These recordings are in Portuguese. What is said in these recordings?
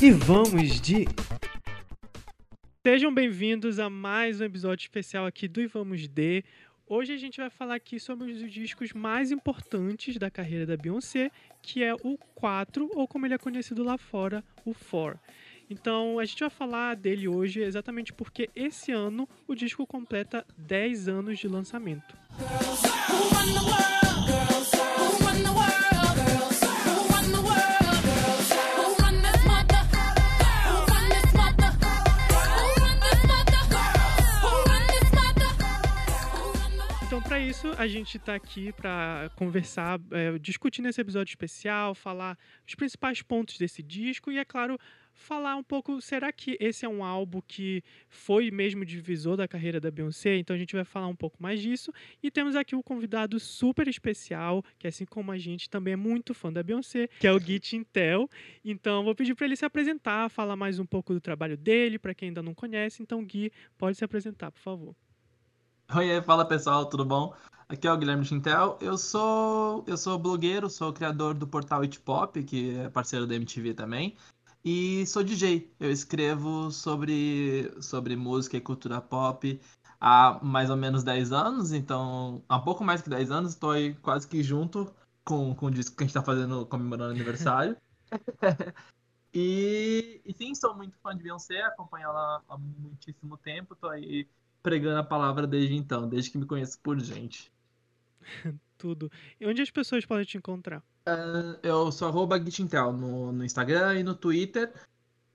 E vamos de. Sejam bem-vindos a mais um episódio especial aqui do E Vamos De. Hoje a gente vai falar aqui sobre os discos mais importantes da carreira da Beyoncé, que é o 4, ou como ele é conhecido lá fora, o 4. Então a gente vai falar dele hoje exatamente porque esse ano o disco completa 10 anos de lançamento. Então, para isso, a gente está aqui para conversar, é, discutir nesse episódio especial, falar os principais pontos desse disco e, é claro, falar um pouco. Será que esse é um álbum que foi mesmo divisor da carreira da Beyoncé? Então, a gente vai falar um pouco mais disso. E temos aqui um convidado super especial, que, assim como a gente, também é muito fã da Beyoncé, que é o Git Intel. Então, vou pedir para ele se apresentar, falar mais um pouco do trabalho dele, para quem ainda não conhece. Então, Gui, pode se apresentar, por favor. Oi, fala pessoal, tudo bom? Aqui é o Guilherme Chintel. Eu sou eu sou blogueiro, sou criador do portal It Pop, que é parceiro da MTV também, e sou DJ. Eu escrevo sobre sobre música e cultura pop há mais ou menos 10 anos, então há pouco mais que 10 anos, estou aí quase que junto com, com o disco que a gente está fazendo comemorando aniversário. e, e sim, sou muito fã de Beyoncé, acompanho ela há muitíssimo tempo, tô aí pregando a palavra desde então, desde que me conheço por gente. Tudo. E onde as pessoas podem te encontrar? Uh, eu sou arroba Gitintel no, no Instagram e no Twitter.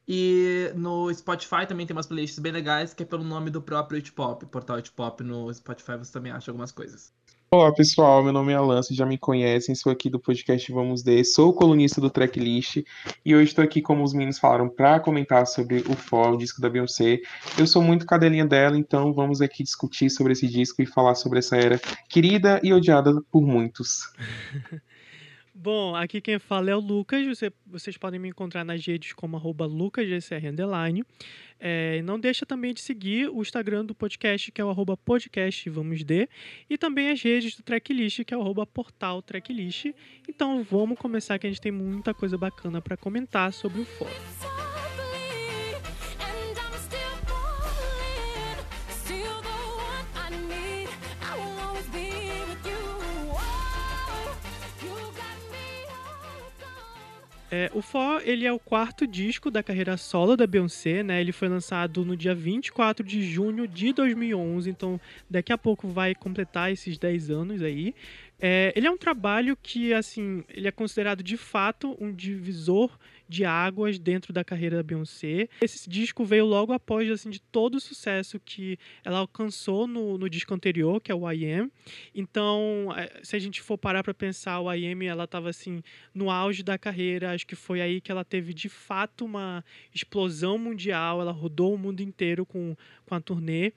E no Spotify também tem umas playlists bem legais, que é pelo nome do próprio Hitpop, portal Hitpop no Spotify você também acha algumas coisas. Olá pessoal, meu nome é Alan, vocês já me conhecem, sou aqui do podcast Vamos De, sou colunista do Tracklist e hoje estou aqui, como os meninos falaram, para comentar sobre o For, o disco da Beyoncé. Eu sou muito cadelinha dela, então vamos aqui discutir sobre esse disco e falar sobre essa era querida e odiada por muitos. Bom, aqui quem fala é o Lucas. Você, vocês podem me encontrar nas redes como lucasgcr É, não deixa também de seguir o Instagram do podcast, que é o arroba podcast vamos de, e também as redes do Tracklist, que é o portal Tracklist. Então vamos começar que a gente tem muita coisa bacana para comentar sobre o fórum. É, o For, ele é o quarto disco da carreira solo da Beyoncé, né? Ele foi lançado no dia 24 de junho de 2011, então daqui a pouco vai completar esses 10 anos aí. É, ele é um trabalho que, assim, ele é considerado de fato um divisor de águas dentro da carreira da Beyoncé. Esse disco veio logo após assim, de todo o sucesso que ela alcançou no, no disco anterior, que é o I Am. Então, é, se a gente for parar para pensar, o I Am ela estava assim, no auge da carreira, acho que foi aí que ela teve de fato uma explosão mundial, ela rodou o mundo inteiro com, com a turnê.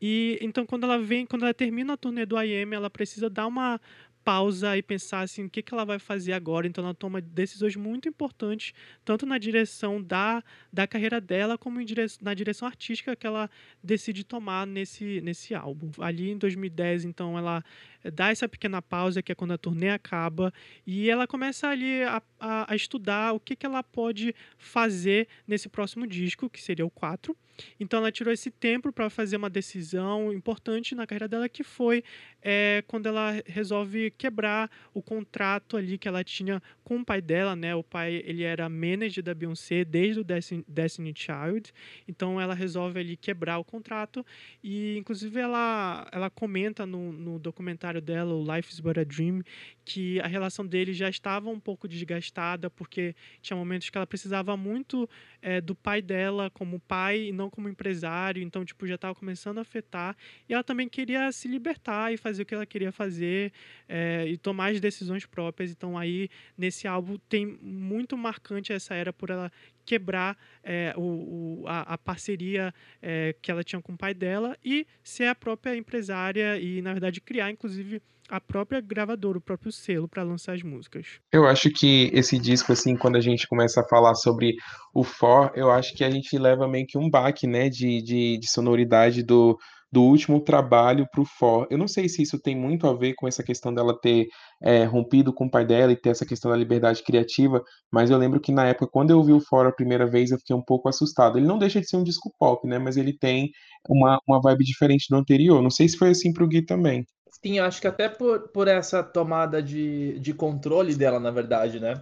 E então quando ela vem, quando ela termina a turnê do IM, ela precisa dar uma pausa e pensar assim, o que, que ela vai fazer agora. Então ela toma decisões muito importantes, tanto na direção da, da carreira dela, como direção, na direção artística que ela decide tomar nesse, nesse álbum. Ali em 2010, então, ela dá essa pequena pausa, que é quando a turnê acaba, e ela começa ali a, a, a estudar o que, que ela pode fazer nesse próximo disco, que seria o 4. Então ela tirou esse tempo para fazer uma decisão importante na carreira dela, que foi é, quando ela resolve quebrar o contrato ali que ela tinha com o pai dela, né? O pai ele era manager da Beyoncé desde o Destiny, Child, então ela resolve ali quebrar o contrato e inclusive ela ela comenta no, no documentário dela, o Life is But a Dream, que a relação deles já estava um pouco desgastada porque tinha momentos que ela precisava muito é, do pai dela como pai e não como empresário, então tipo já estava começando a afetar e ela também queria se libertar e fazer o que ela queria fazer é, e tomar as decisões próprias. Então aí nesse álbum tem muito marcante essa era por ela quebrar é, o, o a, a, parceria que ela tinha com o pai dela e ser a própria empresária e na verdade criar inclusive a própria gravadora, o próprio selo para lançar as músicas. Eu acho que esse disco, assim, quando a gente começa a falar sobre o For, eu acho que a gente leva meio que um baque, né, de, de, de sonoridade do, do último trabalho para o For. Eu não sei se isso tem muito a ver com essa questão dela ter é, rompido com o pai dela e ter essa questão da liberdade criativa, mas eu lembro que na época, quando eu ouvi o For a primeira vez, eu fiquei um pouco assustado. Ele não deixa de ser um disco pop, né? Mas ele tem uma, uma vibe diferente do anterior. Não sei se foi assim para o Gui também. Sim, acho que até por, por essa tomada de, de controle dela, na verdade, né?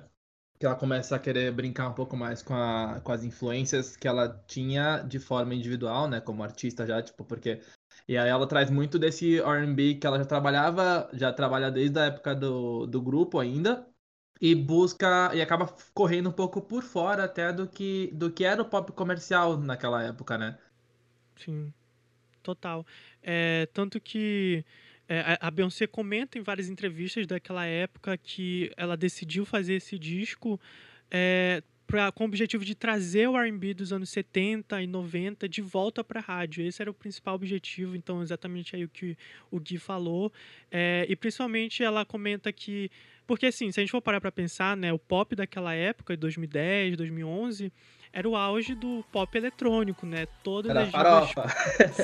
Que ela começa a querer brincar um pouco mais com, a, com as influências que ela tinha de forma individual, né? Como artista já, tipo, porque. E aí ela traz muito desse RB que ela já trabalhava, já trabalha desde a época do, do grupo ainda. E busca. E acaba correndo um pouco por fora até do que, do que era o pop comercial naquela época, né? Sim, total. É, tanto que é, a Beyoncé comenta em várias entrevistas daquela época que ela decidiu fazer esse disco é, pra, com o objetivo de trazer o R&B dos anos 70 e 90 de volta para a rádio. Esse era o principal objetivo, então exatamente aí o que o Gui falou. É, e principalmente ela comenta que... Porque assim, se a gente for parar para pensar, né, o pop daquela época, de 2010, 2011 era o auge do pop eletrônico, né? Todas era as farofa.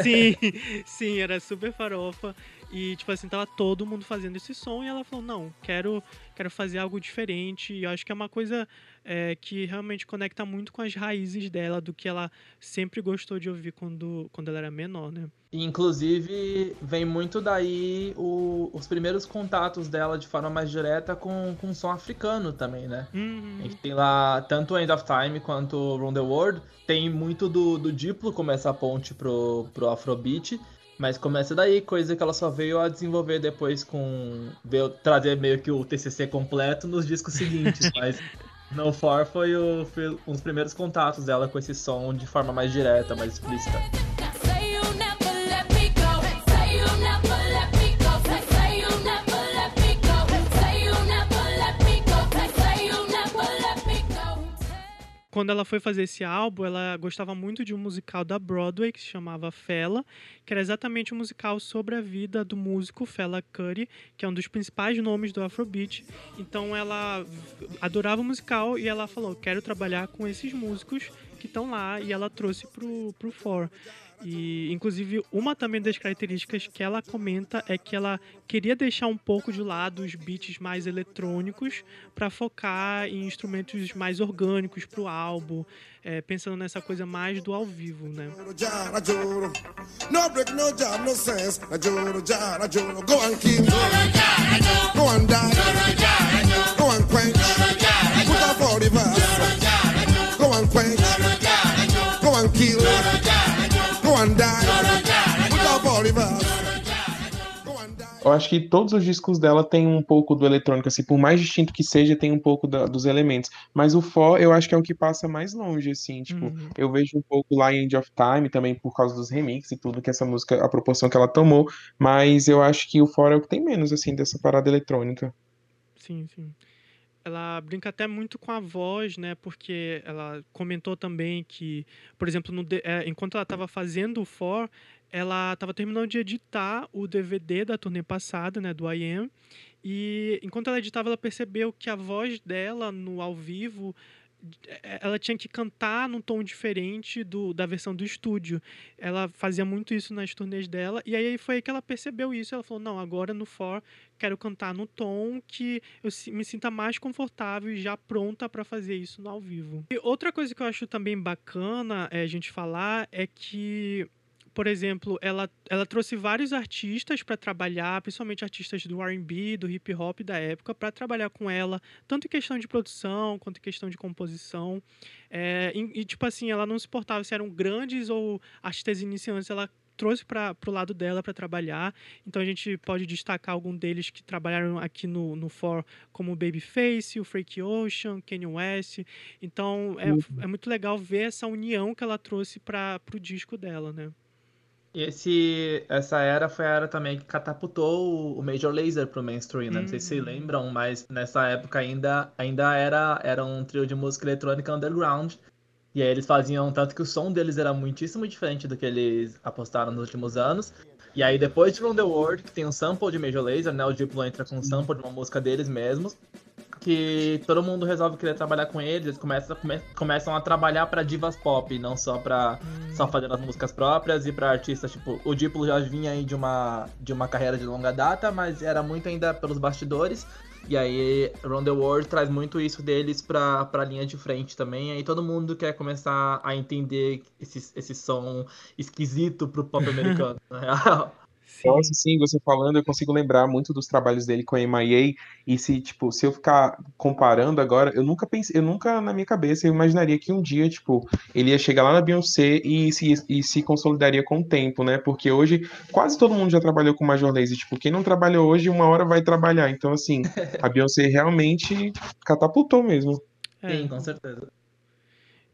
Sim, sim, era super farofa. E, tipo assim, tava todo mundo fazendo esse som e ela falou, não, quero, quero fazer algo diferente. E eu acho que é uma coisa é, que realmente conecta muito com as raízes dela, do que ela sempre gostou de ouvir quando, quando ela era menor, né? Inclusive, vem muito daí o, os primeiros contatos dela de forma mais direta com, com o som africano também, né? Uhum. A gente tem lá tanto End of Time quanto Round the World. Tem muito do, do Diplo como essa ponte pro, pro Afrobeat. Mas começa daí, coisa que ela só veio a desenvolver depois com. Veio trazer meio que o TCC completo nos discos seguintes. mas No For foi, o, foi um dos primeiros contatos dela com esse som de forma mais direta, mais explícita. Quando ela foi fazer esse álbum, ela gostava muito de um musical da Broadway que se chamava Fela, que era exatamente um musical sobre a vida do músico Fela Curry, que é um dos principais nomes do Afrobeat. Então ela adorava o musical e ela falou: "Quero trabalhar com esses músicos que estão lá" e ela trouxe pro pro For. E, inclusive, uma também das características que ela comenta é que ela queria deixar um pouco de lado os beats mais eletrônicos para focar em instrumentos mais orgânicos para o álbum, é, pensando nessa coisa mais do ao vivo, né? Eu acho que todos os discos dela têm um pouco do eletrônico, assim, por mais distinto que seja, tem um pouco da, dos elementos. Mas o For, eu acho que é o que passa mais longe, assim, tipo, uhum. eu vejo um pouco lá em End of Time, também por causa dos remixes e tudo, que essa música, a proporção que ela tomou, mas eu acho que o For é o que tem menos, assim, dessa parada eletrônica. Sim, sim ela brinca até muito com a voz, né? Porque ela comentou também que, por exemplo, no, é, enquanto ela estava fazendo o For, ela estava terminando de editar o DVD da turnê passada, né? Do I Am. E enquanto ela editava, ela percebeu que a voz dela no ao vivo é, ela tinha que cantar num tom diferente do, da versão do estúdio. Ela fazia muito isso nas turnês dela, e aí foi aí que ela percebeu isso. Ela falou: não, agora no For quero cantar no tom que eu me sinta mais confortável e já pronta para fazer isso no ao vivo. E outra coisa que eu acho também bacana é, a gente falar é que por exemplo, ela, ela trouxe vários artistas para trabalhar, principalmente artistas do R&B, do hip hop da época, para trabalhar com ela, tanto em questão de produção quanto em questão de composição. É, e, e, tipo assim, ela não se importava se eram grandes ou artistas iniciantes, ela trouxe para o lado dela para trabalhar. Então a gente pode destacar algum deles que trabalharam aqui no, no For, como o Babyface, o Freak Ocean, Kanye West. Então é, uhum. é muito legal ver essa união que ela trouxe para o disco dela, né? E esse, essa era foi a era também que catapultou o Major Laser pro mainstream, né? Não sei se uhum. lembram, mas nessa época ainda, ainda era, era um trio de música eletrônica underground. E aí eles faziam, tanto que o som deles era muitíssimo diferente do que eles apostaram nos últimos anos. E aí depois de Run the World, que tem um sample de Major Laser, né? O Diplo entra com um sample de uma música deles mesmos. Que todo mundo resolve querer trabalhar com eles, eles começam, come, começam a trabalhar para divas pop, não só para hum. só fazer as músicas próprias e para artistas, tipo, o Diplo já vinha aí de uma de uma carreira de longa data, mas era muito ainda pelos bastidores. E aí, Round the World traz muito isso deles pra, pra linha de frente também. E aí todo mundo quer começar a entender esse, esse som esquisito pro pop americano, na real. Sim. Nossa, sim, você falando, eu consigo lembrar muito dos trabalhos dele com a MIA, e se, tipo, se eu ficar comparando agora, eu nunca pensei, eu nunca na minha cabeça eu imaginaria que um dia, tipo, ele ia chegar lá na Beyoncé e se, e se consolidaria com o tempo, né? Porque hoje quase todo mundo já trabalhou com Major Lazer, tipo, quem não trabalhou hoje, uma hora vai trabalhar. Então, assim, a Beyoncé realmente catapultou mesmo. É. Sim, com certeza.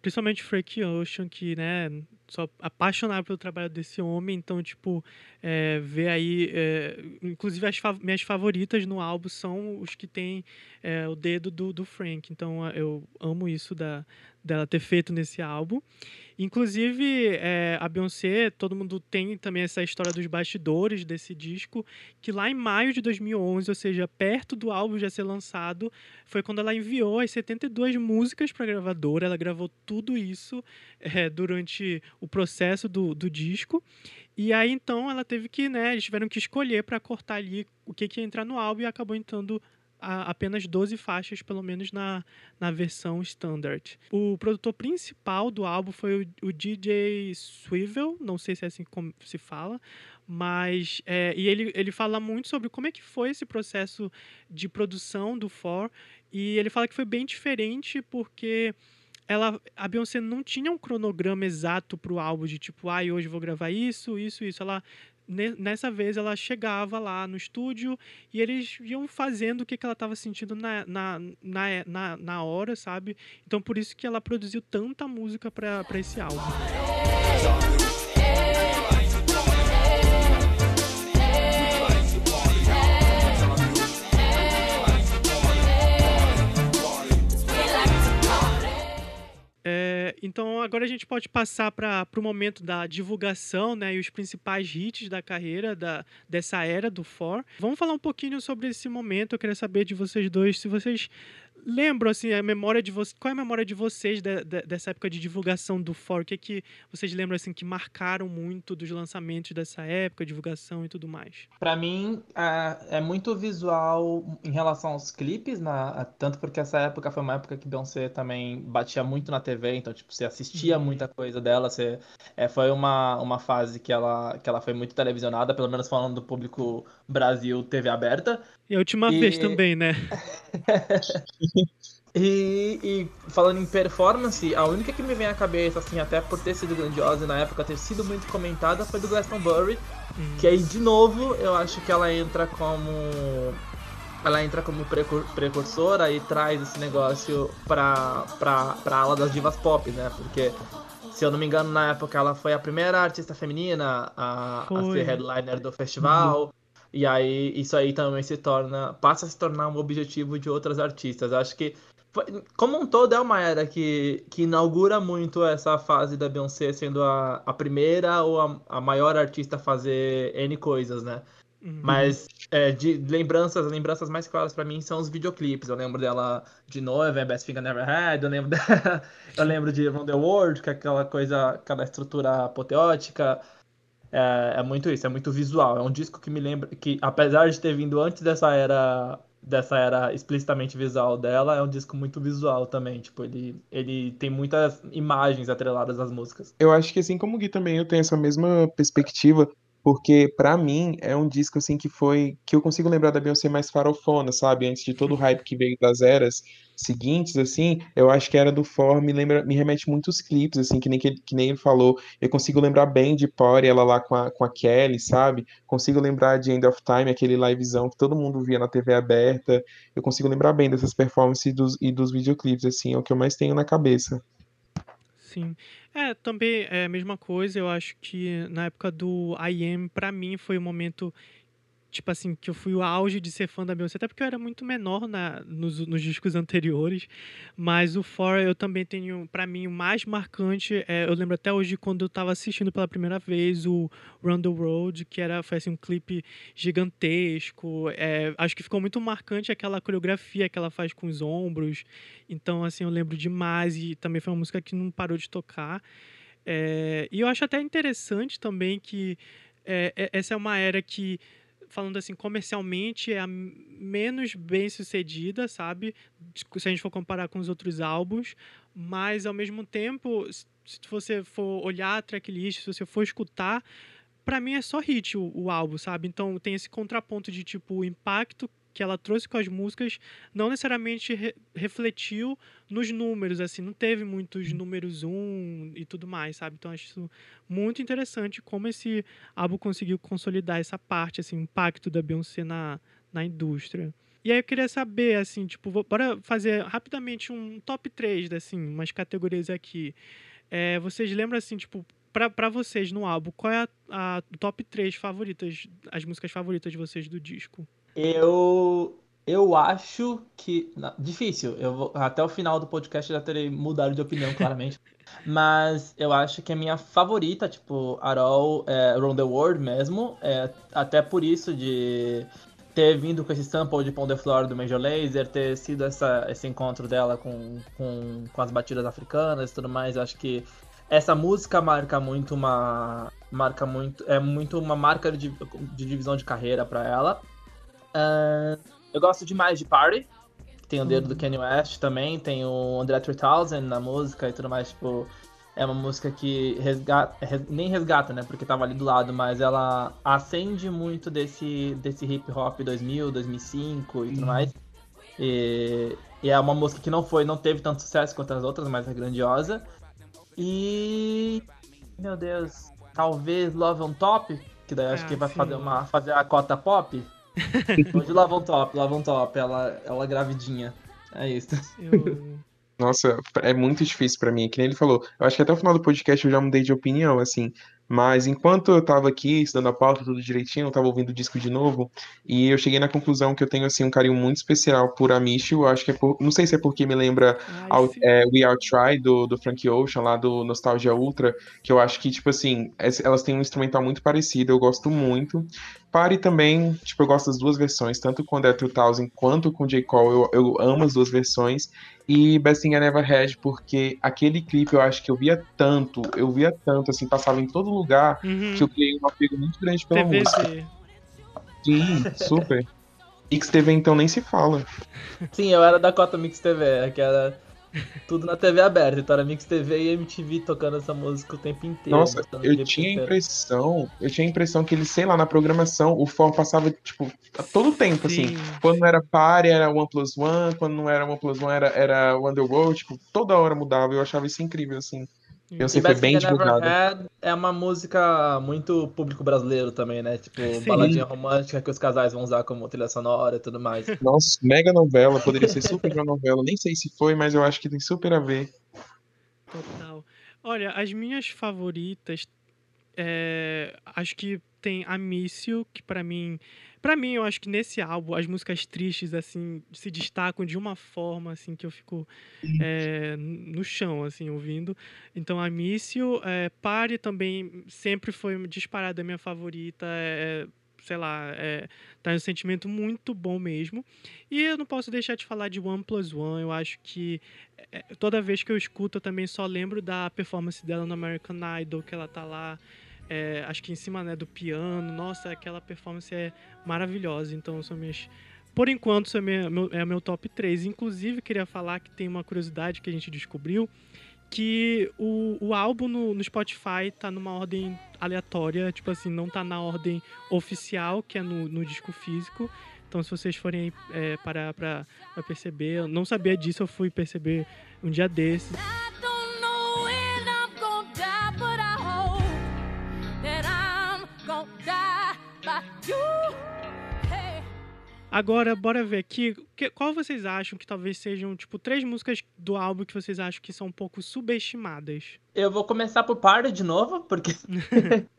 Principalmente Frank Ocean, que, né, sou apaixonado pelo trabalho desse homem, então, tipo, é, ver aí. É, inclusive, as minhas favoritas no álbum são os que tem é, o dedo do, do Frank, então eu amo isso da, dela ter feito nesse álbum. Inclusive, é, a Beyoncé, todo mundo tem também essa história dos bastidores desse disco, que lá em maio de 2011, ou seja, perto do álbum já ser lançado, foi quando ela enviou as 72 músicas para a gravadora. Ela gravou tudo isso é, durante o processo do, do disco. E aí, então, ela teve que, né, eles tiveram que escolher para cortar ali o que, que ia entrar no álbum e acabou entrando apenas 12 faixas, pelo menos na, na versão standard. O produtor principal do álbum foi o, o DJ Swivel, não sei se é assim como se fala, mas é, e ele, ele fala muito sobre como é que foi esse processo de produção do For e ele fala que foi bem diferente porque ela, a Beyoncé não tinha um cronograma exato para o álbum de tipo, ah, hoje vou gravar isso, isso, isso. Ela nessa vez ela chegava lá no estúdio e eles iam fazendo o que, que ela estava sentindo na, na, na, na, na hora, sabe? Então por isso que ela produziu tanta música para esse álbum. É, então agora a gente pode passar para o momento da divulgação né, e os principais hits da carreira da, dessa era do For. Vamos falar um pouquinho sobre esse momento. Eu queria saber de vocês dois se vocês lembro, assim, a memória de vocês. Qual é a memória de vocês de, de, dessa época de divulgação do For? O que, é que vocês lembram, assim, que marcaram muito dos lançamentos dessa época, divulgação e tudo mais? Para mim, é, é, muito visual em relação aos clipes, na, tanto porque essa época foi uma época que Beyoncé também batia muito na TV, então, tipo, você assistia uhum. muita coisa dela, você, é, foi uma, uma fase que ela, que ela foi muito televisionada, pelo menos falando do público Brasil TV aberta. E a última e... vez também, né? e, e, falando em performance, a única que me vem à cabeça, assim, até por ter sido grandiosa e na época ter sido muito comentada, foi do Glastonbury. Hum. Que aí, de novo, eu acho que ela entra como. Ela entra como precur precursora e traz esse negócio pra, pra, pra ala das divas pop, né? Porque se eu não me engano, na época ela foi a primeira artista feminina a, a ser headliner do festival. E aí isso aí também se torna, passa a se tornar um objetivo de outras artistas. Acho que como um todo é uma era que, que inaugura muito essa fase da Beyoncé sendo a, a primeira ou a, a maior artista a fazer N coisas, né? Uhum. Mas é, de lembranças, lembranças mais claras para mim são os videoclipes. Eu lembro dela de noiva, Best Thing I Never Had. Eu lembro, dela, eu lembro de Run the World, que é aquela coisa, aquela estrutura apoteótica. É, é, muito isso, é muito visual. É um disco que me lembra que, apesar de ter vindo antes dessa era dessa era explicitamente visual dela, é um disco muito visual também. Tipo, ele, ele tem muitas imagens atreladas às músicas. Eu acho que assim como o Gui também eu tenho essa mesma perspectiva porque para mim é um disco assim que foi que eu consigo lembrar da Beyoncé mais farofona, sabe? Antes de todo o hype que veio das eras seguintes, assim, eu acho que era do For, me lembra, me remete muitos clipes, assim, que nem, que, que nem ele falou. Eu consigo lembrar bem de Potty, ela lá com a, com a Kelly, sabe? Consigo lembrar de End of Time, aquele livezão que todo mundo via na TV aberta. Eu consigo lembrar bem dessas performances e dos, e dos videoclipes, assim, é o que eu mais tenho na cabeça. Sim. É, também é a mesma coisa. Eu acho que na época do I Am, pra mim, foi o momento tipo assim, que eu fui o auge de ser fã da Beyoncé, até porque eu era muito menor na, nos, nos discos anteriores, mas o For eu também tenho, para mim, o mais marcante, é, eu lembro até hoje quando eu tava assistindo pela primeira vez o Run the World, que era, foi assim, um clipe gigantesco, é, acho que ficou muito marcante aquela coreografia que ela faz com os ombros, então, assim, eu lembro demais, e também foi uma música que não parou de tocar, é, e eu acho até interessante também que é, é essa é uma era que falando assim, comercialmente é a menos bem sucedida, sabe? Se a gente for comparar com os outros álbuns, mas ao mesmo tempo, se você for olhar a tracklist, se você for escutar, para mim é só hit o, o, álbum, sabe? Então tem esse contraponto de tipo o impacto que ela trouxe com as músicas não necessariamente re refletiu nos números, assim, não teve muitos números um e tudo mais, sabe? Então acho isso muito interessante como esse álbum conseguiu consolidar essa parte, assim, o impacto da Beyoncé na, na indústria. E aí eu queria saber, assim, tipo, vou, bora fazer rapidamente um top 3, assim, umas categorias aqui. É, vocês lembram, assim, tipo, para vocês no álbum, qual é a, a top 3 favoritas, as músicas favoritas de vocês do disco? Eu eu acho que. Difícil. Eu vou, até o final do podcast já terei mudado de opinião, claramente. Mas eu acho que a minha favorita, tipo, Arol é Around the World mesmo. É, até por isso de ter vindo com esse sample de Pão de Flor do Major Laser, ter sido essa, esse encontro dela com, com, com as batidas africanas e tudo mais. Eu acho que essa música marca muito uma. Marca muito. É muito uma marca de, de divisão de carreira para ela. Uh, eu gosto demais de Party. Tem o dedo do uhum. Kanye West também. Tem o André 3000 na música e tudo mais. Tipo, é uma música que resgata, nem resgata, né? Porque tava ali do lado, mas ela acende muito desse, desse hip hop 2000, 2005 e tudo uhum. mais. E, e, é uma música que não foi, não teve tanto sucesso quanto as outras, mas é grandiosa. E. Meu Deus. Talvez Love on Top, que daí acho ah, que vai fazer, uma, fazer a cota pop. Hoje lá vão top, lá vão top, ela, ela gravidinha. É isso. Eu... Nossa, é muito difícil para mim, que nem ele falou. Eu acho que até o final do podcast eu já mudei de opinião, assim. Mas enquanto eu tava aqui estudando a pauta tudo direitinho, eu tava ouvindo o disco de novo, e eu cheguei na conclusão que eu tenho assim um carinho muito especial por Amish, acho que é por, não sei se é porque me lembra Ai, é, We Are Try do, do Frank Ocean lá do Nostalgia Ultra, que eu acho que tipo assim, elas têm um instrumental muito parecido, eu gosto muito. Pare também, tipo, eu gosto das duas versões, tanto com The 2000 quanto com J. Cole, eu, eu amo as duas versões. E Best Thing I Never Had, porque aquele clipe eu acho que eu via tanto, eu via tanto, assim, passava em todo lugar, uhum. que eu criei um apego muito grande pela TVZ. música. Sim, super. Mix TV então nem se fala. Sim, eu era da cota Mix TV, que era tudo na TV aberta. Então era Mix TV e MTV tocando essa música o tempo inteiro. Nossa, eu tinha a impressão, eu tinha a impressão que ele, sei lá, na programação, o For passava, tipo, a todo tempo, assim. Sim. assim. Quando era Party, era One Plus One, quando não era One Plus One, era, era Wonderworld, tipo, toda hora mudava. Eu achava isso incrível, assim. Eu sei foi bem divulgado. É uma música muito público brasileiro também, né? Tipo, Sim. baladinha romântica que os casais vão usar como trilha sonora e tudo mais. Nossa, mega novela, poderia ser super uma novela. Nem sei se foi, mas eu acho que tem super a ver. Total. Olha, as minhas favoritas, é, acho que tem a Mício, que para mim para mim, eu acho que nesse álbum as músicas tristes assim se destacam de uma forma assim que eu fico é, no chão assim ouvindo. Então, a Mício, é, Pare também sempre foi disparada a minha favorita. É, sei lá, é, tá um sentimento muito bom mesmo. E eu não posso deixar de falar de One Plus One. Eu acho que é, toda vez que eu escuto, eu também só lembro da performance dela no American Idol, que ela tá lá é, acho que em cima né, do piano. Nossa, aquela performance é maravilhosa. Então, são minhas. Por enquanto, é meu, é meu top 3. Inclusive, queria falar que tem uma curiosidade que a gente descobriu. Que o, o álbum no, no Spotify tá numa ordem aleatória, tipo assim, não tá na ordem oficial, que é no, no disco físico. Então, se vocês forem é, parar pra, pra perceber, eu não sabia disso, eu fui perceber um dia desses. Agora, bora ver aqui. Que, qual vocês acham que talvez sejam, tipo, três músicas do álbum que vocês acham que são um pouco subestimadas? Eu vou começar por Party de novo, porque.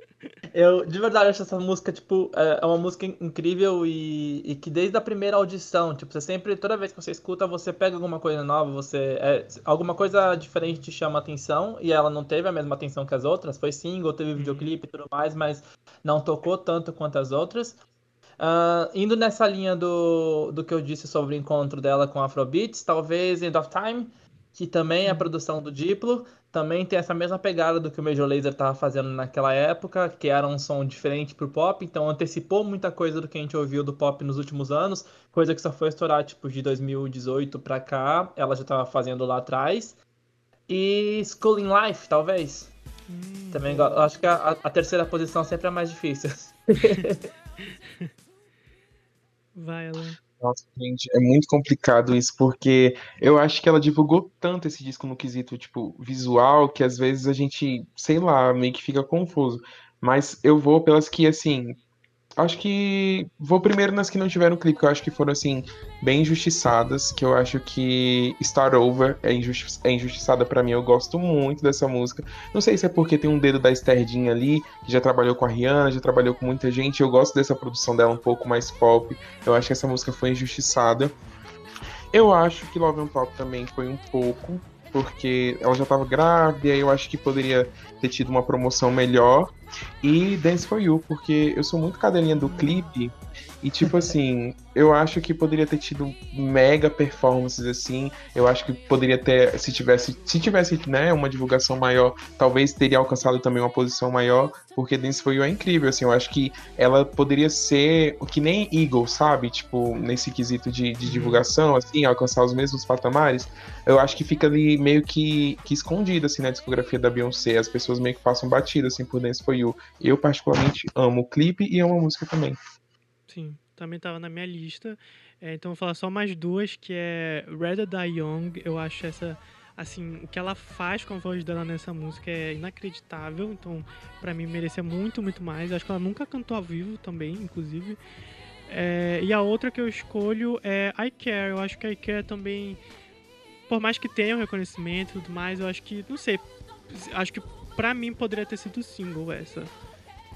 Eu de verdade acho essa música, tipo, é, é uma música incrível e, e, que desde a primeira audição, tipo, você sempre, toda vez que você escuta, você pega alguma coisa nova, você. É, alguma coisa diferente te chama atenção, e ela não teve a mesma atenção que as outras. Foi single, teve videoclipe e tudo mais, mas não tocou tanto quanto as outras. Uh, indo nessa linha do, do que eu disse sobre o encontro dela com Afrobeats, talvez End of Time, que também é a produção do Diplo, também tem essa mesma pegada do que o Major Lazer estava fazendo naquela época, que era um som diferente pro pop, então antecipou muita coisa do que a gente ouviu do pop nos últimos anos, coisa que só foi estourar tipo de 2018 para cá, ela já estava fazendo lá atrás. E Schooling Life, talvez. Hum, também acho que a, a terceira posição sempre é mais difícil. Vai, Alan. Nossa, gente, é muito complicado isso, porque eu acho que ela divulgou tanto esse disco no quesito, tipo, visual, que às vezes a gente, sei lá, meio que fica confuso. Mas eu vou pelas que, assim, acho que vou primeiro nas que não tiveram clipe, que eu acho que foram assim bem injustiçadas, que eu acho que Start Over é, injusti é injustiçada para mim, eu gosto muito dessa música. Não sei se é porque tem um dedo da Esterdinha ali, que já trabalhou com a Rihanna, já trabalhou com muita gente, eu gosto dessa produção dela um pouco mais pop. Eu acho que essa música foi injustiçada. Eu acho que Love and Pop também foi um pouco, porque ela já estava grávida, e aí eu acho que poderia ter tido uma promoção melhor. E Dance for You, porque eu sou muito cadelinha do clipe e tipo assim, eu acho que poderia ter tido mega performances assim. Eu acho que poderia ter, se tivesse, se tivesse, né, uma divulgação maior, talvez teria alcançado também uma posição maior, porque Dance for You é incrível, assim. Eu acho que ela poderia ser que nem Eagle, sabe? Tipo, nesse quesito de, de divulgação, assim, alcançar os mesmos patamares. Eu acho que fica ali meio que, que escondido, assim, na discografia da Beyoncé. As pessoas meio que passam batido, assim, por Dance for You. Eu, particularmente, amo o clipe e amo a música também. Sim, também estava na minha lista. É, então vou falar só mais duas, que é Rather Young. Eu acho essa assim, o que ela faz com a voz dela nessa música é inacreditável, então para mim merecia muito, muito mais. Acho que ela nunca cantou ao vivo também, inclusive. É, e a outra que eu escolho é I Care. Eu acho que I Care também, por mais que tenha um reconhecimento e tudo mais, eu acho que, não sei, acho que pra mim poderia ter sido single essa.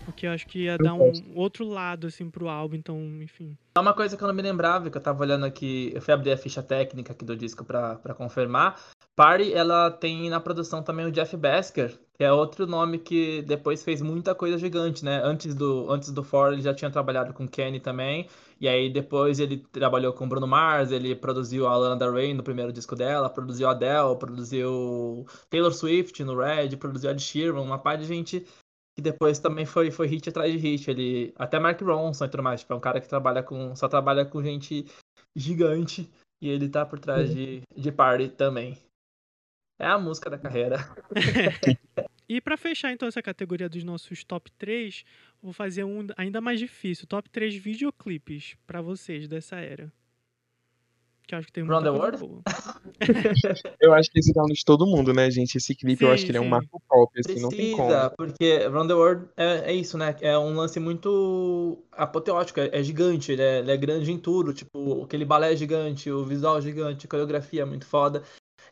Porque eu acho que ia dar um outro lado, assim, pro álbum, então, enfim. É uma coisa que eu não me lembrava, que eu tava olhando aqui, eu fui abrir a ficha técnica aqui do disco pra, pra confirmar. Party, ela tem na produção também o Jeff Basker, que é outro nome que depois fez muita coisa gigante, né? Antes do, antes do For, ele já tinha trabalhado com Kenny também, e aí depois ele trabalhou com Bruno Mars, ele produziu a Lana Del Rey no primeiro disco dela, produziu a Adele, produziu Taylor Swift no Red, produziu a Ed Sheeran, uma par de gente que depois também foi, foi hit atrás de hit. Ele, até Mark Ronson e tudo mais. Tipo, é um cara que trabalha com. só trabalha com gente gigante. E ele tá por trás uhum. de, de Party também. É a música da carreira. e para fechar então essa categoria dos nossos top 3, vou fazer um ainda mais difícil. Top 3 videoclipes para vocês dessa era. Que eu acho que tem muita coisa boa. eu acho que esse down de todo mundo, né, gente? Esse clipe sim, eu acho que ele é um marco pop, assim, Precisa, não tem como. porque Round the World é, é, isso, né? É um lance muito apoteótico, é, é gigante, ele é, ele é, grande em tudo, tipo, aquele balé gigante, o visual gigante, a coreografia é muito foda.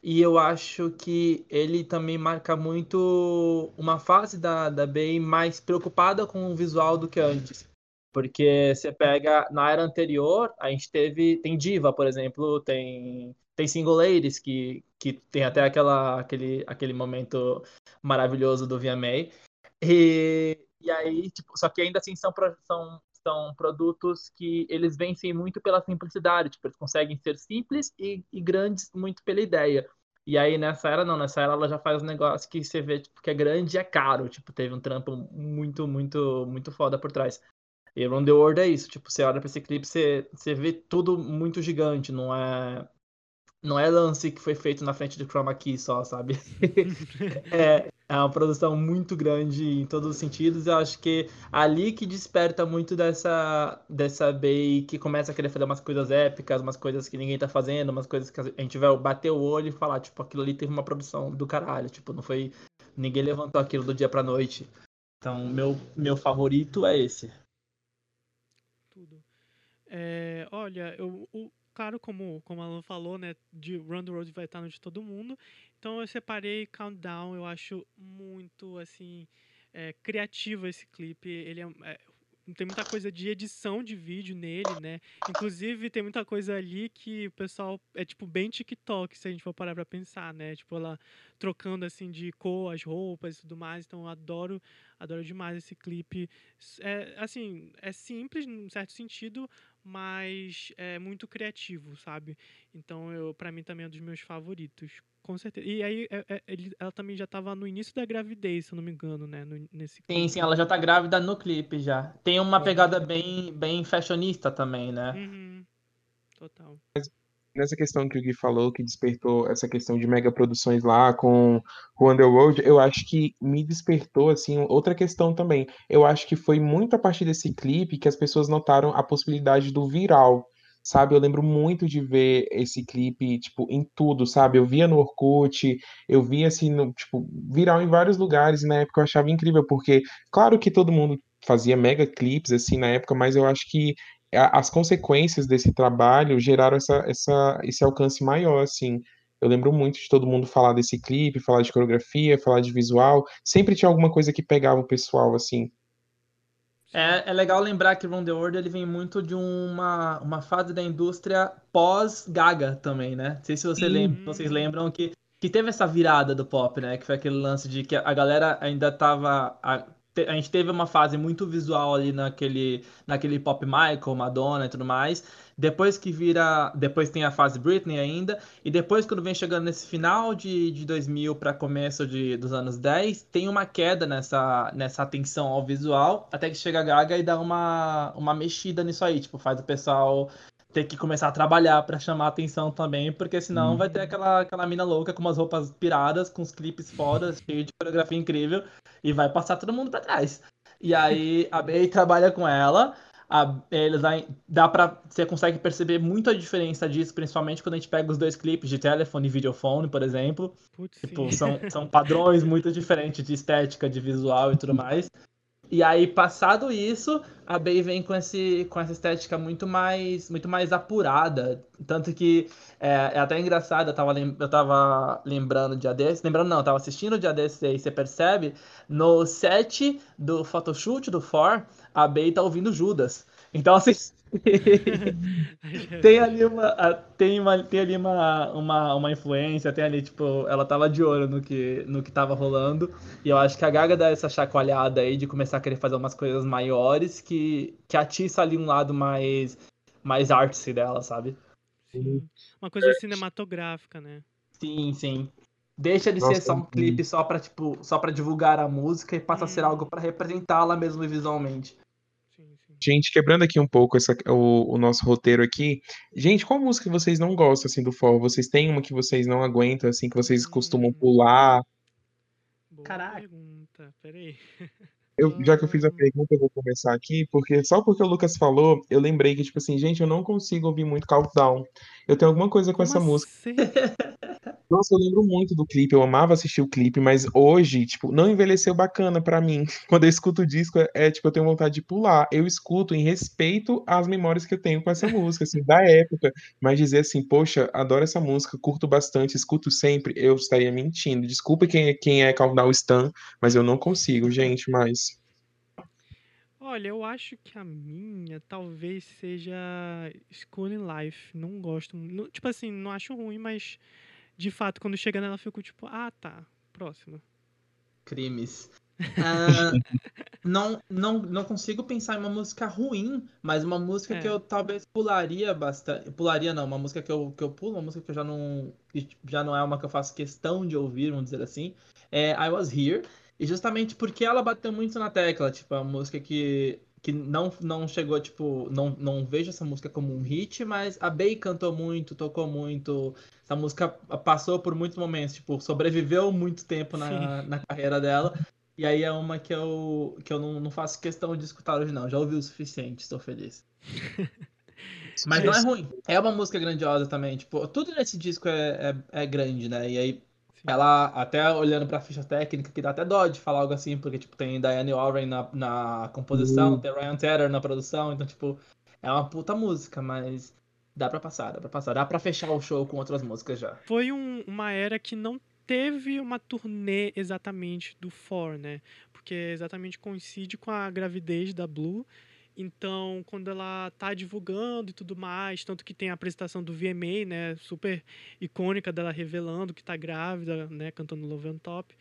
E eu acho que ele também marca muito uma fase da, da Bey mais preocupada com o visual do que antes. Porque você pega na era anterior, a gente teve. Tem Diva, por exemplo, tem, tem Single Ladies, que, que tem até aquela, aquele, aquele momento maravilhoso do VMA. E, e aí, tipo, só que ainda assim são, são, são produtos que eles vencem muito pela simplicidade, tipo, eles conseguem ser simples e, e grandes muito pela ideia. E aí nessa era não, nessa era ela já faz um negócio que você vê tipo, que é grande e é caro, tipo, teve um trampo muito, muito, muito foda por trás. E Around the World é isso, tipo, você olha pra esse clipe, você, você vê tudo muito gigante, não é não é lance que foi feito na frente de chroma key só, sabe? é, é uma produção muito grande em todos os sentidos. Eu acho que ali que desperta muito dessa dessa Bay que começa a querer fazer umas coisas épicas, umas coisas que ninguém tá fazendo, umas coisas que a gente vai bater o olho e falar, tipo, aquilo ali teve uma produção do caralho, tipo, não foi ninguém levantou aquilo do dia pra noite. Então, meu meu favorito é esse. É, olha, eu, o, claro, como, como a Alan falou, né, de Run the Road vai estar no de todo mundo. Então eu separei Countdown, eu acho muito, assim, é, criativo esse clipe. Ele é, é, tem muita coisa de edição de vídeo nele, né? Inclusive, tem muita coisa ali que o pessoal é tipo bem TikTok, se a gente for parar pra pensar, né? Tipo, ela trocando assim de cor as roupas e tudo mais. Então, eu adoro, adoro demais esse clipe. É, assim, é simples, num certo sentido, mas é muito criativo, sabe? Então, eu, para mim também é um dos meus favoritos. Com certeza. E aí, é, é, ele, ela também já estava no início da gravidez, se eu não me engano, né? No, nesse clipe. Sim, sim, ela já tá grávida no clipe já. Tem uma é. pegada bem, bem fashionista também, né? Uhum. Total. Nessa questão que o Gui falou, que despertou essa questão de mega produções lá com o Underworld, eu acho que me despertou, assim, outra questão também. Eu acho que foi muito a partir desse clipe que as pessoas notaram a possibilidade do viral sabe? Eu lembro muito de ver esse clipe, tipo, em tudo, sabe? Eu via no Orkut, eu via, assim, no, tipo, viral em vários lugares, na época eu achava incrível, porque, claro que todo mundo fazia mega clipes, assim, na época, mas eu acho que as consequências desse trabalho geraram essa, essa, esse alcance maior, assim. Eu lembro muito de todo mundo falar desse clipe, falar de coreografia, falar de visual. Sempre tinha alguma coisa que pegava o pessoal, assim. É, é legal lembrar que Round the World ele vem muito de uma, uma fase da indústria pós-Gaga também, né? Não sei se você lembra, vocês lembram que, que teve essa virada do pop, né? Que foi aquele lance de que a galera ainda tava. A, a gente teve uma fase muito visual ali naquele, naquele pop Michael, Madonna e tudo mais. Depois que vira. Depois tem a fase Britney ainda. E depois, quando vem chegando nesse final de, de 2000 para começo de, dos anos 10, tem uma queda nessa, nessa atenção ao visual. Até que chega a Gaga e dá uma, uma mexida nisso aí. Tipo, faz o pessoal ter que começar a trabalhar para chamar atenção também, porque senão hum. vai ter aquela, aquela mina louca com umas roupas piradas, com os clipes fodas, cheio de coreografia incrível, e vai passar todo mundo para trás. E aí a Bey trabalha com ela, a, eles dá para você consegue perceber muito a diferença disso, principalmente quando a gente pega os dois clipes de telefone e videofone, por exemplo. Putz, tipo, são, são padrões muito diferentes de estética, de visual e tudo mais. E aí, passado isso, a Bey vem com, esse, com essa estética muito mais, muito mais apurada. Tanto que é, é até engraçado, eu tava, eu tava lembrando dia desse. Lembrando, não, eu tava assistindo o dia aí, você percebe, no set do photoshoot do For, a Bey tá ouvindo Judas. Então, assim, tem ali uma tem uma tem ali uma, uma, uma influência tem ali tipo ela tava de olho no que no que tava rolando. E eu acho que a Gaga dá essa chacoalhada aí de começar a querer fazer umas coisas maiores que que atiça ali um lado mais mais artsy dela sabe? Sim. uma coisa cinematográfica né? Sim sim. Deixa de Nossa, ser só um clipe só para tipo só para divulgar a música e passa hum. a ser algo para representá-la mesmo visualmente Gente, quebrando aqui um pouco essa, o, o, nosso roteiro aqui. Gente, qual música vocês não gostam, assim, do forró? Vocês têm uma que vocês não aguentam, assim, que vocês costumam hum. pular? Boa Caraca. pergunta, peraí. Eu, já que eu fiz a pergunta, eu vou começar aqui, porque só porque o Lucas falou, eu lembrei que, tipo assim, gente, eu não consigo ouvir muito Countdown. Eu tenho alguma coisa com Como essa assim? música. Nossa, eu lembro muito do clipe, eu amava assistir o clipe, mas hoje, tipo, não envelheceu bacana para mim. Quando eu escuto o disco, é, é, tipo, eu tenho vontade de pular. Eu escuto em respeito às memórias que eu tenho com essa música, assim, da época. Mas dizer assim, poxa, adoro essa música, curto bastante, escuto sempre, eu estaria mentindo. Desculpa quem, quem é Countdown Stan, mas eu não consigo, gente, mais. Olha, eu acho que a minha talvez seja School in Life. Não gosto. Não, tipo assim, não acho ruim, mas de fato, quando chega nela, eu fico tipo, ah, tá, próxima. Crimes. Uh, não, não, não consigo pensar em uma música ruim, mas uma música é. que eu talvez pularia bastante. Pularia não, uma música que eu, que eu pulo, uma música que eu já não. já não é uma que eu faço questão de ouvir, vamos dizer assim. É I Was Here. E justamente porque ela bateu muito na tecla, tipo, a música que que não, não chegou, tipo, não, não vejo essa música como um hit, mas a Bey cantou muito, tocou muito. Essa música passou por muitos momentos, tipo, sobreviveu muito tempo na, na carreira dela. E aí é uma que eu, que eu não, não faço questão de escutar hoje, não. Já ouvi o suficiente, estou feliz. Mas não é ruim. É uma música grandiosa também. Tipo, tudo nesse disco é, é, é grande, né? E aí ela, até olhando pra ficha técnica, que dá até dó de falar algo assim, porque, tipo, tem Diane Warren na, na composição, uhum. tem Ryan Tedder na produção, então, tipo, é uma puta música, mas dá pra passar, dá pra passar. Dá pra fechar o show com outras músicas já. Foi um, uma era que não teve uma turnê exatamente do For, né? Porque exatamente coincide com a gravidez da Blue. Então, quando ela tá divulgando e tudo mais, tanto que tem a apresentação do VMA, né, super icônica dela revelando que tá grávida, né, cantando Love on Top.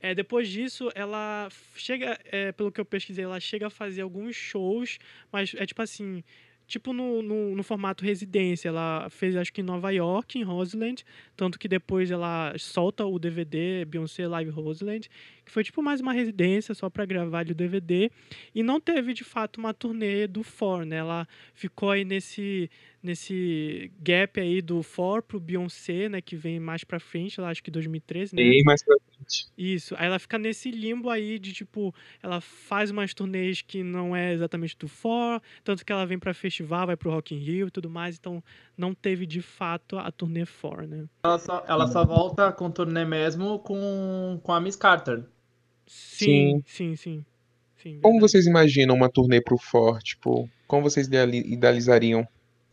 É, depois disso, ela chega, é, pelo que eu pesquisei, ela chega a fazer alguns shows, mas é tipo assim, tipo no, no, no, formato residência. Ela fez, acho que em Nova York, em Roseland, tanto que depois ela solta o DVD Beyoncé Live Roseland, que foi tipo mais uma residência só para gravar o DVD, e não teve de fato uma turnê do For, né? Ela ficou aí nesse nesse gap aí do For pro Beyoncé, né, que vem mais para frente, lá acho que 2013, né? E mais pra frente. Isso. Aí ela fica nesse limbo aí de tipo, ela faz umas turnês que não é exatamente do For, tanto que ela vem para festival, vai pro Rock in Rio e tudo mais, então não teve de fato a turnê For, né? Ela só, ela só volta com turnê mesmo com, com a Miss Carter. Sim, sim, sim. sim. como vocês imaginam uma turnê pro For? Tipo, como vocês idealizariam?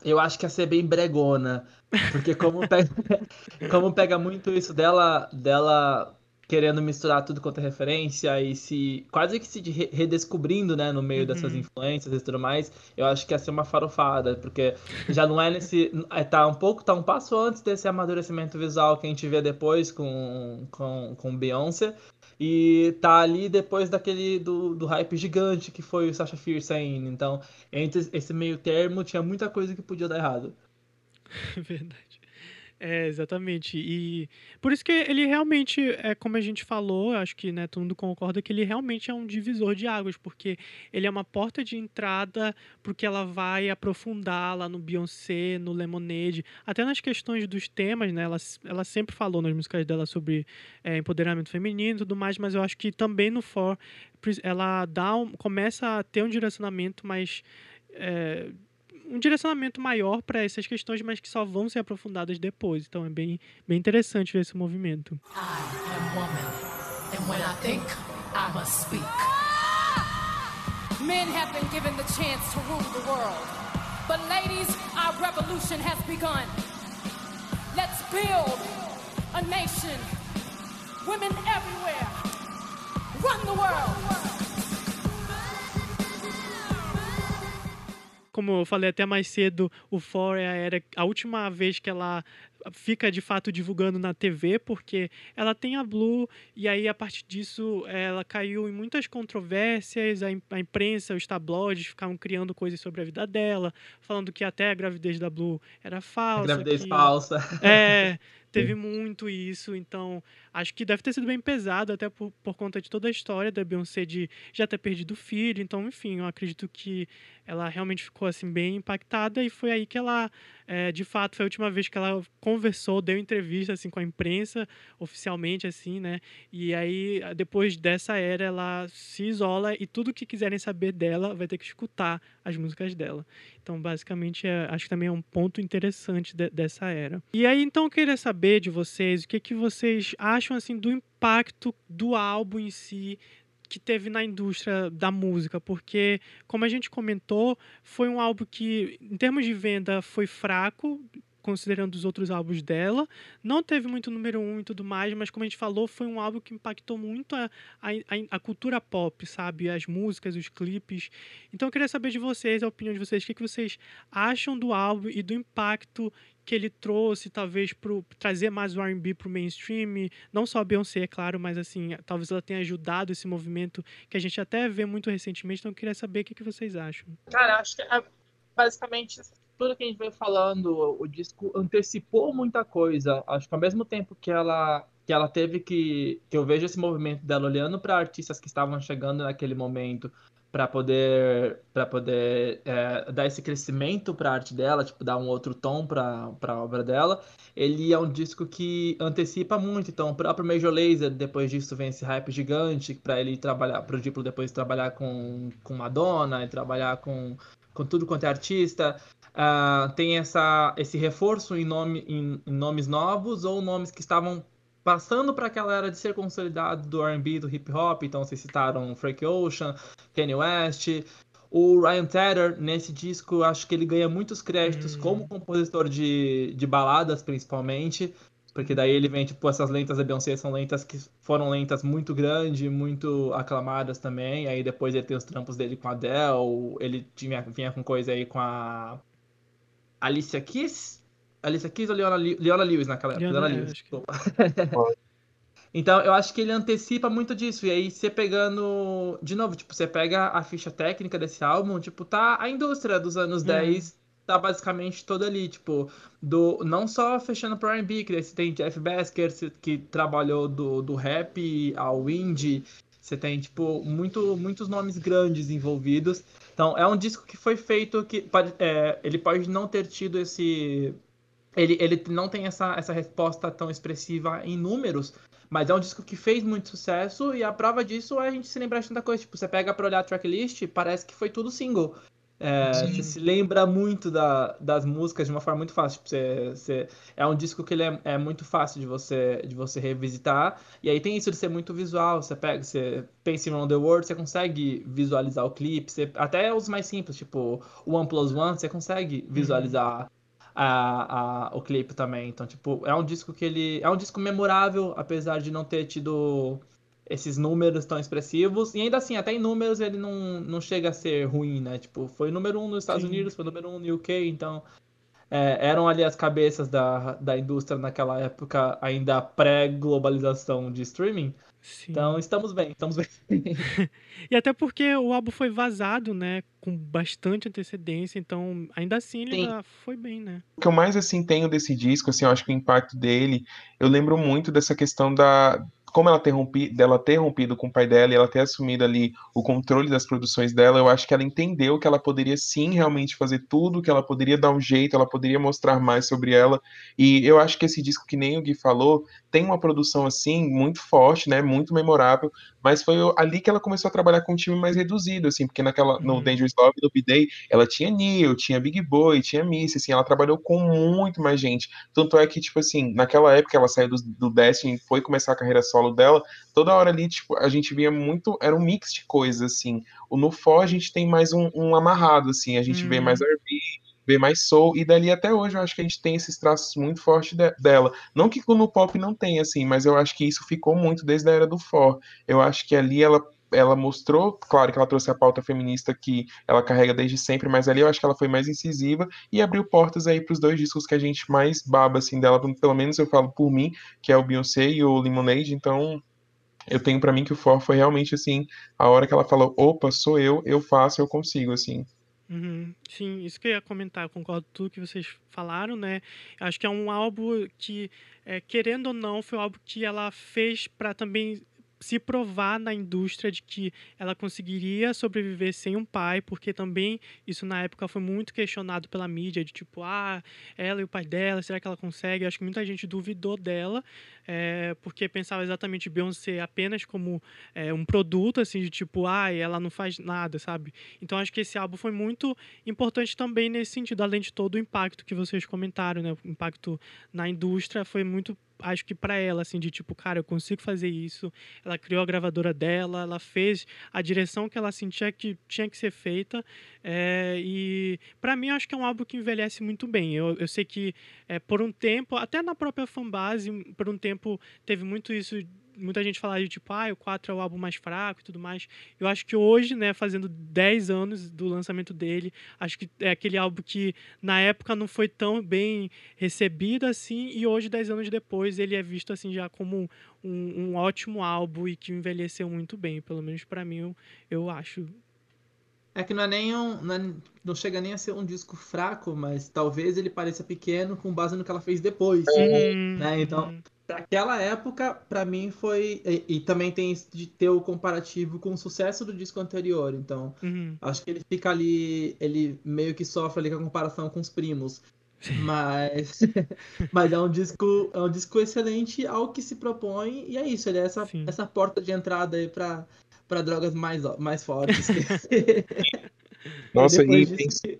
Eu acho que ia ser bem bregona. Porque como pega, como pega muito isso dela, dela querendo misturar tudo quanto é referência e se quase que se redescobrindo, né, no meio uhum. dessas influências e tudo mais, eu acho que ia ser uma farofada, porque já não é nesse é, tá um pouco, tá um passo antes desse amadurecimento visual que a gente vê depois com com, com Beyoncé e tá ali depois daquele do, do hype gigante que foi o Sasha Fierce ainda. Então, entre esse meio termo tinha muita coisa que podia dar errado. Verdade. É, exatamente. E por isso que ele realmente, é como a gente falou, acho que né, todo mundo concorda que ele realmente é um divisor de águas, porque ele é uma porta de entrada porque ela vai aprofundar lá no Beyoncé, no Lemonade, até nas questões dos temas, né? Ela, ela sempre falou nas músicas dela sobre é, empoderamento feminino e tudo mais, mas eu acho que também no For ela dá um, começa a ter um direcionamento mais. É, um direcionamento maior para essas questões, mas que só vão ser aprofundadas depois. Então é bem, bem interessante ver esse movimento. Men have been given the chance to rule the world. But ladies, our revolution has begun. Let's build a nation. Women everywhere. Run the world. Como eu falei até mais cedo, o For é a, era, a última vez que ela fica de fato divulgando na TV, porque ela tem a Blue, e aí a partir disso ela caiu em muitas controvérsias, a, imprensa, os tabloides ficavam criando coisas sobre a vida dela, falando que até a gravidez da Blue era falsa. A gravidez que, falsa. É, teve muito isso, então acho que deve ter sido bem pesado, até por, por conta de toda a história da Beyoncé de já ter perdido o filho, então, enfim, eu acredito que ela realmente ficou, assim, bem impactada e foi aí que ela, é, de fato, foi a última vez que ela conversou, deu entrevista, assim, com a imprensa, oficialmente, assim, né, e aí, depois dessa era, ela se isola e tudo que quiserem saber dela vai ter que escutar as músicas dela. Então, basicamente, é, acho que também é um ponto interessante de, dessa era. E aí, então, eu queria saber de vocês o que, que vocês acham assim do impacto do álbum em si que teve na indústria da música, porque, como a gente comentou, foi um álbum que, em termos de venda, foi fraco, considerando os outros álbuns dela. Não teve muito número um e tudo mais, mas como a gente falou, foi um álbum que impactou muito a, a, a cultura pop, sabe? As músicas, os clipes. Então eu queria saber de vocês, a opinião de vocês, o que, que vocês acham do álbum e do impacto que ele trouxe, talvez, para trazer mais o R&B para o mainstream, não só a Beyoncé, é claro, mas assim, talvez ela tenha ajudado esse movimento que a gente até vê muito recentemente, então eu queria saber o que, que vocês acham. Cara, acho que é basicamente tudo que a gente veio falando, o disco antecipou muita coisa. Acho que ao mesmo tempo que ela que ela teve que que eu vejo esse movimento dela olhando para artistas que estavam chegando naquele momento para poder para poder é, dar esse crescimento para a arte dela, tipo dar um outro tom para a obra dela. Ele é um disco que antecipa muito, então o próprio Major Lazer depois disso vem esse hype gigante para ele trabalhar, para o Diplo depois trabalhar com com Madonna e trabalhar com com tudo quanto é artista. Uh, tem essa, esse reforço em, nome, em, em nomes novos ou nomes que estavam passando para aquela era de ser consolidado do R&B, do hip hop, então vocês citaram Frank Ocean, Kanye West, o Ryan Tedder, nesse disco, acho que ele ganha muitos créditos hum. como compositor de, de baladas, principalmente, Porque daí ele vem, tipo, essas lentas da Beyoncé são lentas que foram lentas muito grandes, muito aclamadas também. Aí depois ele tem os trampos dele com a Adele, ele tinha, vinha com coisa aí com a Alicia Keys. Alicia Keys ou Leona, Leona Lewis naquela época? Leona, Leona Lewis, Então, eu acho que ele antecipa muito disso. E aí, você pegando. De novo, tipo, você pega a ficha técnica desse álbum, tipo, tá a indústria dos anos uhum. 10 tá basicamente toda ali, tipo, do não só fechando pro R&B, que você tem Jeff Basker, que trabalhou do, do rap ao indie, você tem, tipo, muito, muitos nomes grandes envolvidos. Então, é um disco que foi feito que pode, é, ele pode não ter tido esse... Ele, ele não tem essa, essa resposta tão expressiva em números, mas é um disco que fez muito sucesso e a prova disso é a gente se lembrar de tanta coisa. Tipo, você pega pra olhar a tracklist, parece que foi tudo single. É, você se lembra muito da, das músicas de uma forma muito fácil. Tipo, você, você, é um disco que ele é, é, muito fácil de você, de você revisitar. E aí tem isso de ser muito visual. Você pega, você pensa em Round the World, você consegue visualizar o clipe. Você, até os mais simples, tipo One Plus One, você consegue uhum. visualizar uhum. a, a, o clipe também. Então, tipo, é um disco que ele. É um disco memorável, apesar de não ter tido esses números tão expressivos. E ainda assim, até em números ele não, não chega a ser ruim, né? Tipo, foi número um nos Estados Sim. Unidos, foi número um no UK, então é, eram ali as cabeças da, da indústria naquela época, ainda pré-globalização de streaming. Sim. Então estamos bem, estamos bem. e até porque o álbum foi vazado, né, com bastante antecedência, então ainda assim ele ainda foi bem, né? O que eu mais assim tenho desse disco, assim, eu acho que o impacto dele, eu lembro muito dessa questão da como ela ter, rompido, dela ter rompido com o pai dela e ela ter assumido ali o controle das produções dela, eu acho que ela entendeu que ela poderia sim realmente fazer tudo, que ela poderia dar um jeito, ela poderia mostrar mais sobre ela. E eu acho que esse disco, que nem o Gui falou, tem uma produção assim muito forte, né, muito memorável, mas foi ali que ela começou a trabalhar com um time mais reduzido, assim, porque naquela no uhum. Dangerous Love no B-Day, ela tinha Neil, tinha Big Boy, tinha Missy, assim, ela trabalhou com muito mais gente. Tanto é que tipo assim, naquela época ela saiu do, do Destiny, foi começar a carreira solo dela, toda hora ali, tipo, a gente via muito, era um mix de coisas, assim. O no For a gente tem mais um, um amarrado, assim, a gente vê mais uhum. R&B, vê mais soul, e dali até hoje eu acho que a gente tem esses traços muito fortes de, dela. Não que no pop não tem, assim, mas eu acho que isso ficou muito desde a era do For. Eu acho que ali ela ela mostrou, claro que ela trouxe a pauta feminista que ela carrega desde sempre, mas ali eu acho que ela foi mais incisiva e abriu portas aí para os dois discos que a gente mais baba assim dela, pelo menos eu falo por mim, que é o Beyoncé e o Lemonade, então eu tenho para mim que o For foi realmente assim, a hora que ela falou, opa, sou eu, eu faço, eu consigo, assim. Uhum. Sim, isso que eu ia comentar, eu concordo com tudo que vocês falaram, né? Acho que é um álbum que, é, querendo ou não, foi um álbum que ela fez para também se provar na indústria de que ela conseguiria sobreviver sem um pai, porque também isso na época foi muito questionado pela mídia, de tipo, ah, ela e o pai dela, será que ela consegue? Acho que muita gente duvidou dela, é, porque pensava exatamente Beyoncé apenas como é, um produto, assim, de tipo, ah, ela não faz nada, sabe? Então acho que esse álbum foi muito importante também nesse sentido, além de todo o impacto que vocês comentaram, né? O impacto na indústria foi muito acho que para ela, assim, de tipo, cara, eu consigo fazer isso. Ela criou a gravadora dela, ela fez a direção que ela sentia que tinha que ser feita. É, e para mim, acho que é um álbum que envelhece muito bem. Eu, eu sei que é, por um tempo, até na própria fanbase, por um tempo teve muito isso muita gente fala de tipo, ah, o 4 é o álbum mais fraco e tudo mais. Eu acho que hoje, né, fazendo 10 anos do lançamento dele, acho que é aquele álbum que na época não foi tão bem recebido assim, e hoje, 10 anos depois, ele é visto assim já como um, um ótimo álbum e que envelheceu muito bem, pelo menos para mim, eu, eu acho. É que não é nem um. Não, é, não, chega nem a ser um disco fraco, mas talvez ele pareça pequeno com base no que ela fez depois. Uhum. Né? Então, para aquela época, para mim foi. E, e, também tem de ter o comparativo com o sucesso do disco anterior. Então, uhum. acho que ele fica ali. Ele meio que sofre ali com a comparação com os primos. Mas, mas é um disco é um disco excelente ao que se propõe e é isso, ele é essa, essa porta de entrada aí para para drogas mais mais fortes. Nossa, e, disso, que,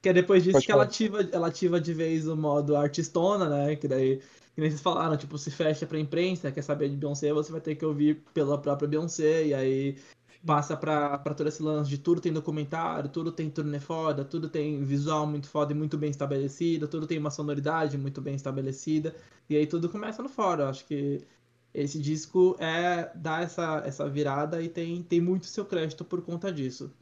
que é depois disso que ela ativa, ela ativa de vez o modo artistona, né? Que daí que nem vocês falaram, tipo, se fecha pra imprensa, quer saber de Beyoncé, você vai ter que ouvir pela própria Beyoncé, e aí passa pra, pra todo esse lance de tudo tem documentário, tudo tem turnê foda, tudo tem visual muito foda e muito bem estabelecido, tudo tem uma sonoridade muito bem estabelecida, e aí tudo começa no fora. Eu acho que esse disco é dá essa, essa virada e tem, tem muito seu crédito por conta disso.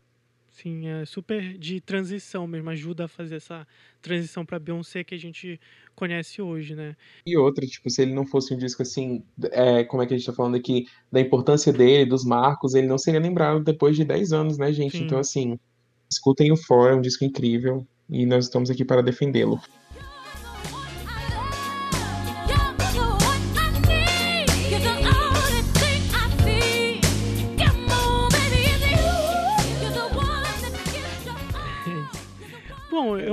Sim, é super de transição mesmo, ajuda a fazer essa transição para Beyoncé que a gente conhece hoje, né? E outra, tipo, se ele não fosse um disco assim, é, como é que a gente tá falando aqui, da importância dele, dos marcos, ele não seria lembrado depois de 10 anos, né, gente? Sim. Então, assim, escutem o For, é um disco incrível e nós estamos aqui para defendê-lo.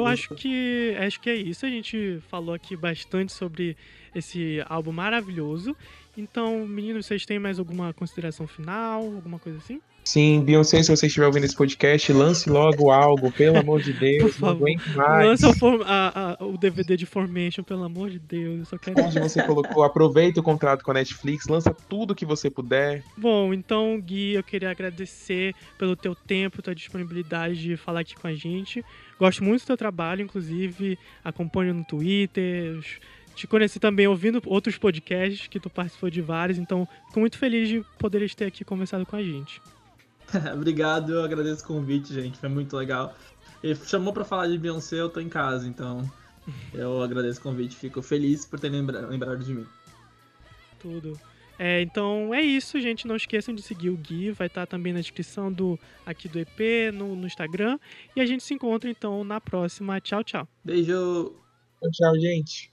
Acho que acho que é isso. A gente falou aqui bastante sobre esse álbum maravilhoso. Então, meninos, vocês têm mais alguma consideração final, alguma coisa assim? Sim, Beyoncé, se você estiver ouvindo esse podcast, lance logo algo, pelo amor de Deus, Por não favor, aguento mais. Lança o, a- a- o DVD de Formation, pelo amor de Deus. Eu só quero. Onde você colocou, aproveita o contrato com a Netflix, lança tudo que você puder. Bom, então, Gui, eu queria agradecer pelo teu tempo, tua disponibilidade de falar aqui com a gente. Gosto muito do teu trabalho, inclusive acompanho no Twitter. Te conheci também ouvindo outros podcasts que tu participou de vários, então fico muito feliz de poderes ter aqui conversado com a gente. Obrigado, eu agradeço o convite, gente. Foi muito legal. Ele chamou pra falar de Beyoncé, eu tô em casa, então eu agradeço o convite. Fico feliz por ter lembra lembrado de mim. Tudo. É, então é isso, gente. Não esqueçam de seguir o Gui, vai estar também na descrição do aqui do EP, no, no Instagram. E a gente se encontra então na próxima. Tchau, tchau. Beijo! Tchau, gente.